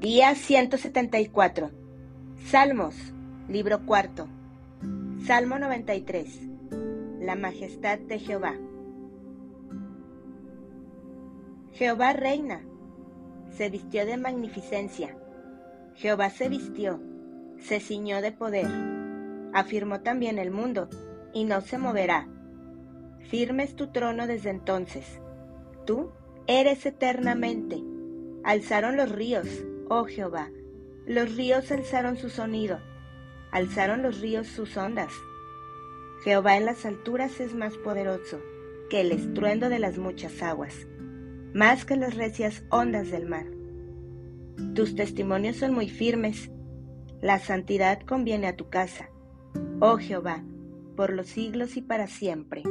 Día 174. Salmos, libro cuarto. Salmo 93. La majestad de Jehová. Jehová reina. Se vistió de magnificencia. Jehová se vistió. Se ciñó de poder. Afirmó también el mundo, y no se moverá. Firme es tu trono desde entonces. Tú eres eternamente. Alzaron los ríos oh Jehová. Los ríos alzaron su sonido, alzaron los ríos sus ondas. Jehová en las alturas es más poderoso que el estruendo de las muchas aguas, más que las recias ondas del mar. Tus testimonios son muy firmes, la santidad conviene a tu casa, oh Jehová, por los siglos y para siempre.